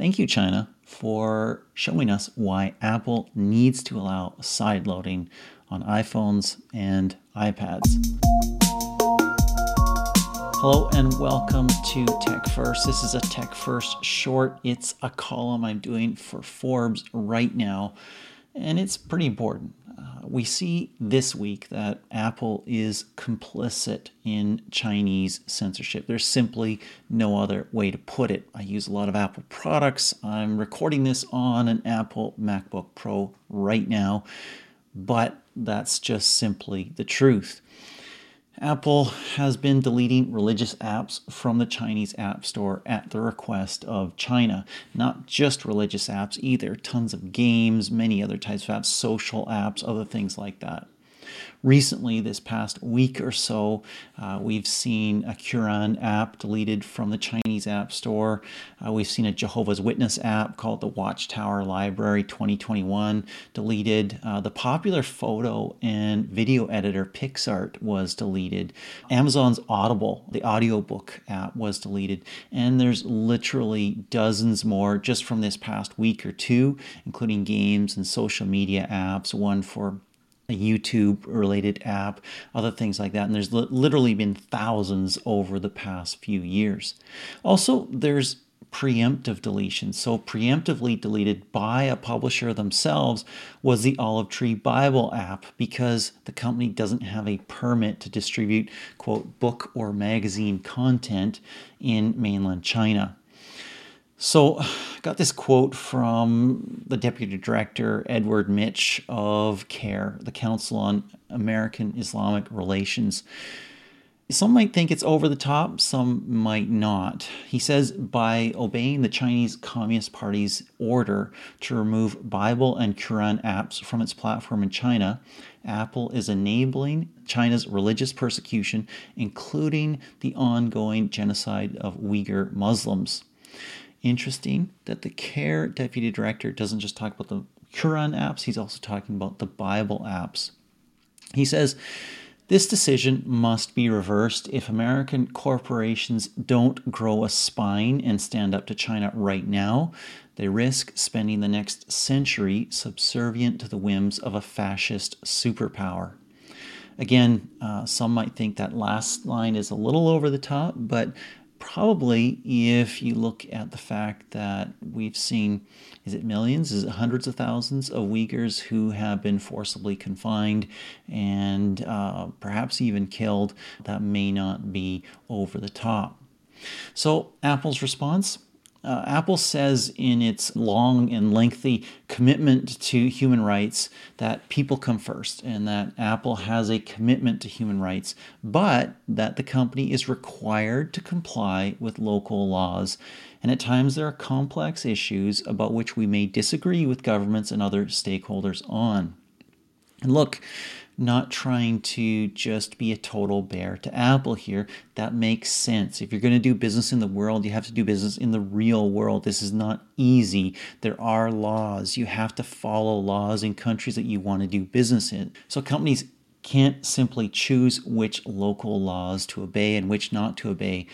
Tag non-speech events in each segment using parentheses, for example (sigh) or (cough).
Thank you, China, for showing us why Apple needs to allow side loading on iPhones and iPads. Hello and welcome to Tech First. This is a Tech First short. It's a column I'm doing for Forbes right now, and it's pretty important. Uh, we see this week that Apple is complicit in Chinese censorship. There's simply no other way to put it. I use a lot of Apple products. I'm recording this on an Apple MacBook Pro right now, but that's just simply the truth. Apple has been deleting religious apps from the Chinese App Store at the request of China. Not just religious apps either, tons of games, many other types of apps, social apps, other things like that. Recently, this past week or so, uh, we've seen a Quran app deleted from the Chinese App Store. Uh, we've seen a Jehovah's Witness app called the Watchtower Library 2021 deleted. Uh, the popular photo and video editor PicsArt was deleted. Amazon's Audible, the audiobook app, was deleted. And there's literally dozens more just from this past week or two, including games and social media apps, one for a YouTube related app, other things like that. And there's li- literally been thousands over the past few years. Also, there's preemptive deletion. So, preemptively deleted by a publisher themselves was the Olive Tree Bible app because the company doesn't have a permit to distribute, quote, book or magazine content in mainland China. So, got this quote from the deputy director, Edward Mitch of CAIR, the Council on American Islamic Relations. Some might think it's over the top, some might not. He says by obeying the Chinese Communist Party's order to remove Bible and Quran apps from its platform in China, Apple is enabling China's religious persecution, including the ongoing genocide of Uyghur Muslims interesting that the CAIR deputy director doesn't just talk about the Quran apps, he's also talking about the Bible apps. He says, this decision must be reversed if American corporations don't grow a spine and stand up to China right now. They risk spending the next century subservient to the whims of a fascist superpower. Again, uh, some might think that last line is a little over the top, but probably if you look at the fact that we've seen is it millions? Is it hundreds of thousands of uyghurs who have been forcibly confined and uh, perhaps even killed that may not be over the top? So apple's response uh, Apple says in its long and lengthy commitment to human rights that people come first and that Apple has a commitment to human rights, but that the company is required to comply with local laws. And at times there are complex issues about which we may disagree with governments and other stakeholders on. And look, not trying to just be a total bear to Apple here. That makes sense. If you're going to do business in the world, you have to do business in the real world. This is not easy. There are laws. You have to follow laws in countries that you want to do business in. So companies can't simply choose which local laws to obey and which not to obey.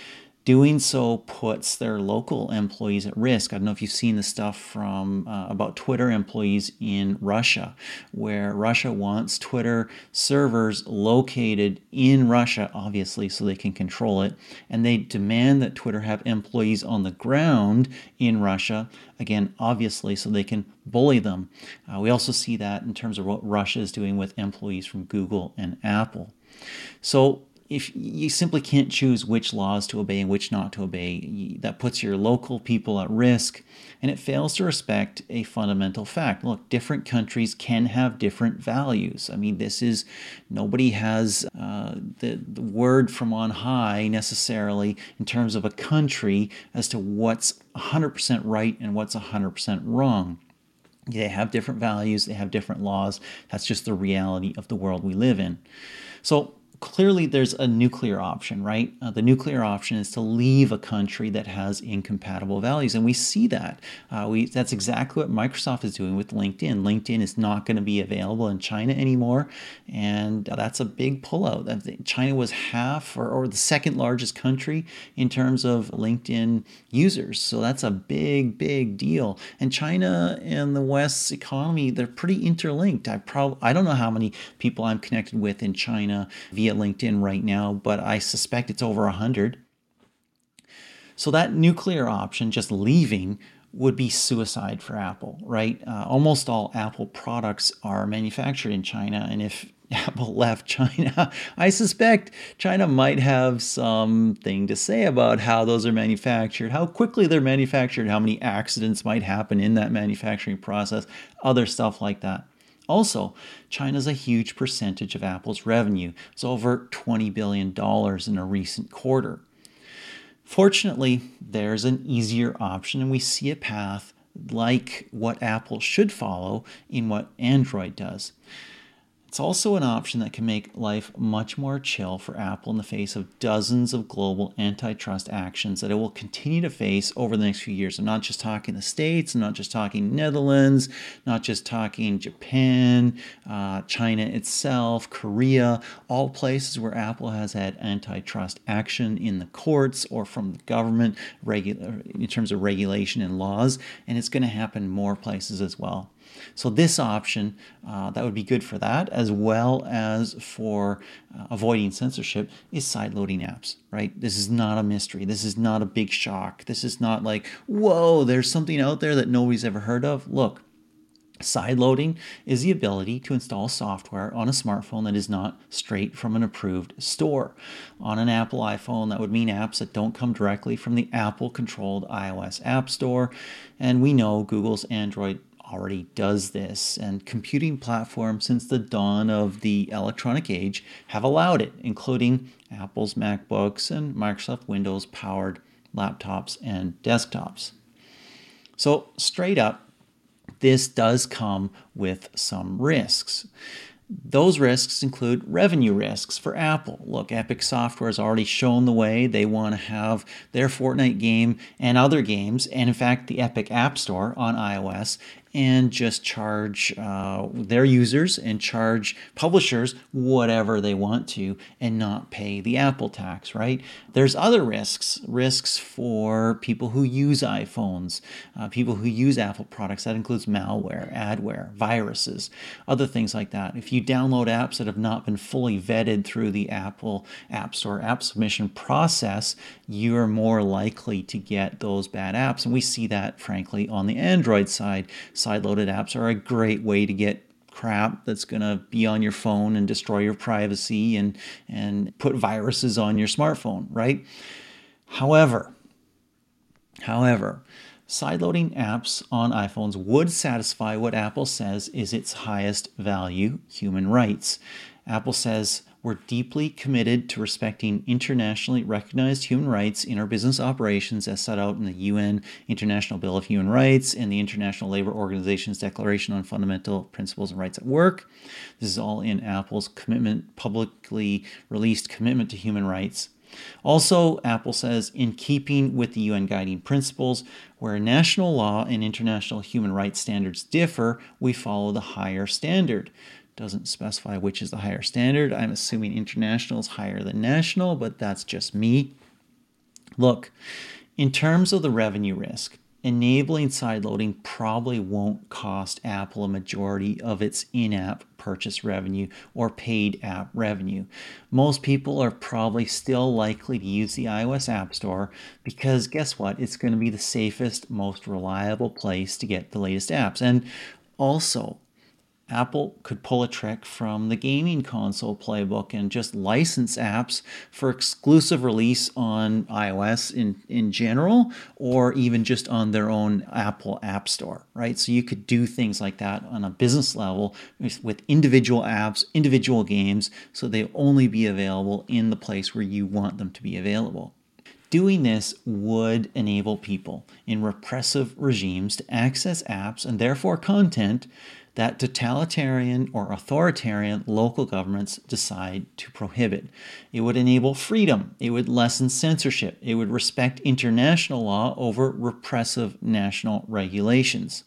Doing so puts their local employees at risk. I don't know if you've seen the stuff from uh, about Twitter employees in Russia, where Russia wants Twitter servers located in Russia, obviously, so they can control it, and they demand that Twitter have employees on the ground in Russia, again, obviously, so they can bully them. Uh, we also see that in terms of what Russia is doing with employees from Google and Apple. So if you simply can't choose which laws to obey and which not to obey, that puts your local people at risk and it fails to respect a fundamental fact. Look, different countries can have different values. I mean, this is nobody has uh, the, the word from on high necessarily in terms of a country as to what's 100% right and what's 100% wrong. They have different values, they have different laws. That's just the reality of the world we live in. So, clearly there's a nuclear option, right? Uh, the nuclear option is to leave a country that has incompatible values, and we see that. Uh, we that's exactly what Microsoft is doing with LinkedIn. LinkedIn is not going to be available in China anymore, and that's a big pullout. China was half or, or the second largest country in terms of LinkedIn users, so that's a big, big deal. And China and the West's economy, they're pretty interlinked. I probably I don't know how many people I'm connected with in China via LinkedIn right now, but I suspect it's over 100. So that nuclear option, just leaving, would be suicide for Apple, right? Uh, almost all Apple products are manufactured in China. And if (laughs) Apple left China, (laughs) I suspect China might have something to say about how those are manufactured, how quickly they're manufactured, how many accidents might happen in that manufacturing process, other stuff like that. Also, China's a huge percentage of Apple's revenue. It's over $20 billion in a recent quarter. Fortunately, there's an easier option, and we see a path like what Apple should follow in what Android does. It's also an option that can make life much more chill for Apple in the face of dozens of global antitrust actions that it will continue to face over the next few years. I'm not just talking the States, I'm not just talking Netherlands, not just talking Japan, uh, China itself, Korea, all places where Apple has had antitrust action in the courts or from the government regular, in terms of regulation and laws. And it's going to happen more places as well. So this option, uh, that would be good for that, as well as for uh, avoiding censorship, is sideloading apps, right? This is not a mystery. This is not a big shock. This is not like, whoa, there's something out there that nobody's ever heard of. Look, Sideloading is the ability to install software on a smartphone that is not straight from an approved store. On an Apple iPhone, that would mean apps that don't come directly from the Apple controlled iOS App Store. And we know Google's Android already does this, and computing platforms since the dawn of the electronic age have allowed it, including Apple's MacBooks and Microsoft Windows powered laptops and desktops. So, straight up, this does come with some risks. Those risks include revenue risks for Apple. Look, Epic Software has already shown the way. They want to have their Fortnite game and other games, and in fact, the Epic App Store on iOS and just charge uh, their users and charge publishers whatever they want to and not pay the Apple tax, right? There's other risks, risks for people who use iPhones, uh, people who use Apple products. That includes malware, adware, viruses, other things like that. If you download apps that have not been fully vetted through the Apple App Store app submission process, you're more likely to get those bad apps. And we see that, frankly, on the Android side side-loaded apps are a great way to get crap that's going to be on your phone and destroy your privacy and and put viruses on your smartphone, right? However, however, sideloading apps on iPhones would satisfy what Apple says is its highest value, human rights. Apple says we're deeply committed to respecting internationally recognized human rights in our business operations as set out in the UN International Bill of Human Rights and the International Labor Organization's Declaration on Fundamental Principles and Rights at Work. This is all in Apple's commitment, publicly released commitment to human rights. Also, Apple says, in keeping with the UN guiding principles, where national law and international human rights standards differ, we follow the higher standard doesn't specify which is the higher standard. I'm assuming international is higher than national, but that's just me. Look, in terms of the revenue risk, enabling sideloading probably won't cost Apple a majority of its in app purchase revenue or paid app revenue. Most people are probably still likely to use the iOS App Store because guess what? It's going to be the safest, most reliable place to get the latest apps. And also, Apple could pull a trick from the gaming console playbook and just license apps for exclusive release on iOS in, in general, or even just on their own Apple App Store, right? So you could do things like that on a business level with, with individual apps, individual games, so they only be available in the place where you want them to be available. Doing this would enable people in repressive regimes to access apps and therefore content that totalitarian or authoritarian local governments decide to prohibit. It would enable freedom, it would lessen censorship, it would respect international law over repressive national regulations.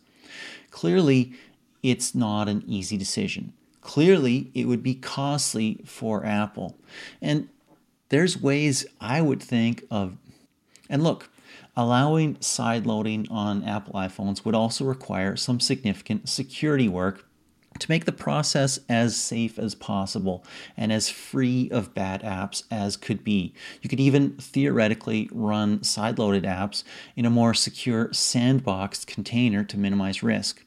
Clearly, it's not an easy decision. Clearly, it would be costly for Apple. And there's ways I would think of, and look, allowing side loading on Apple iPhones would also require some significant security work to make the process as safe as possible and as free of bad apps as could be. You could even theoretically run side loaded apps in a more secure sandboxed container to minimize risk.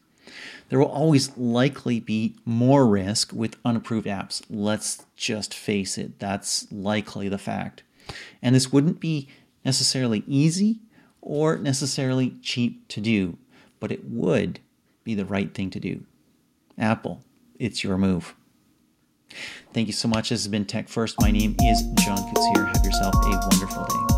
There will always likely be more risk with unapproved apps. Let's just face it, that's likely the fact. And this wouldn't be necessarily easy or necessarily cheap to do, but it would be the right thing to do. Apple, it's your move. Thank you so much. This has been Tech First. My name is John Koetsier. Have yourself a wonderful day.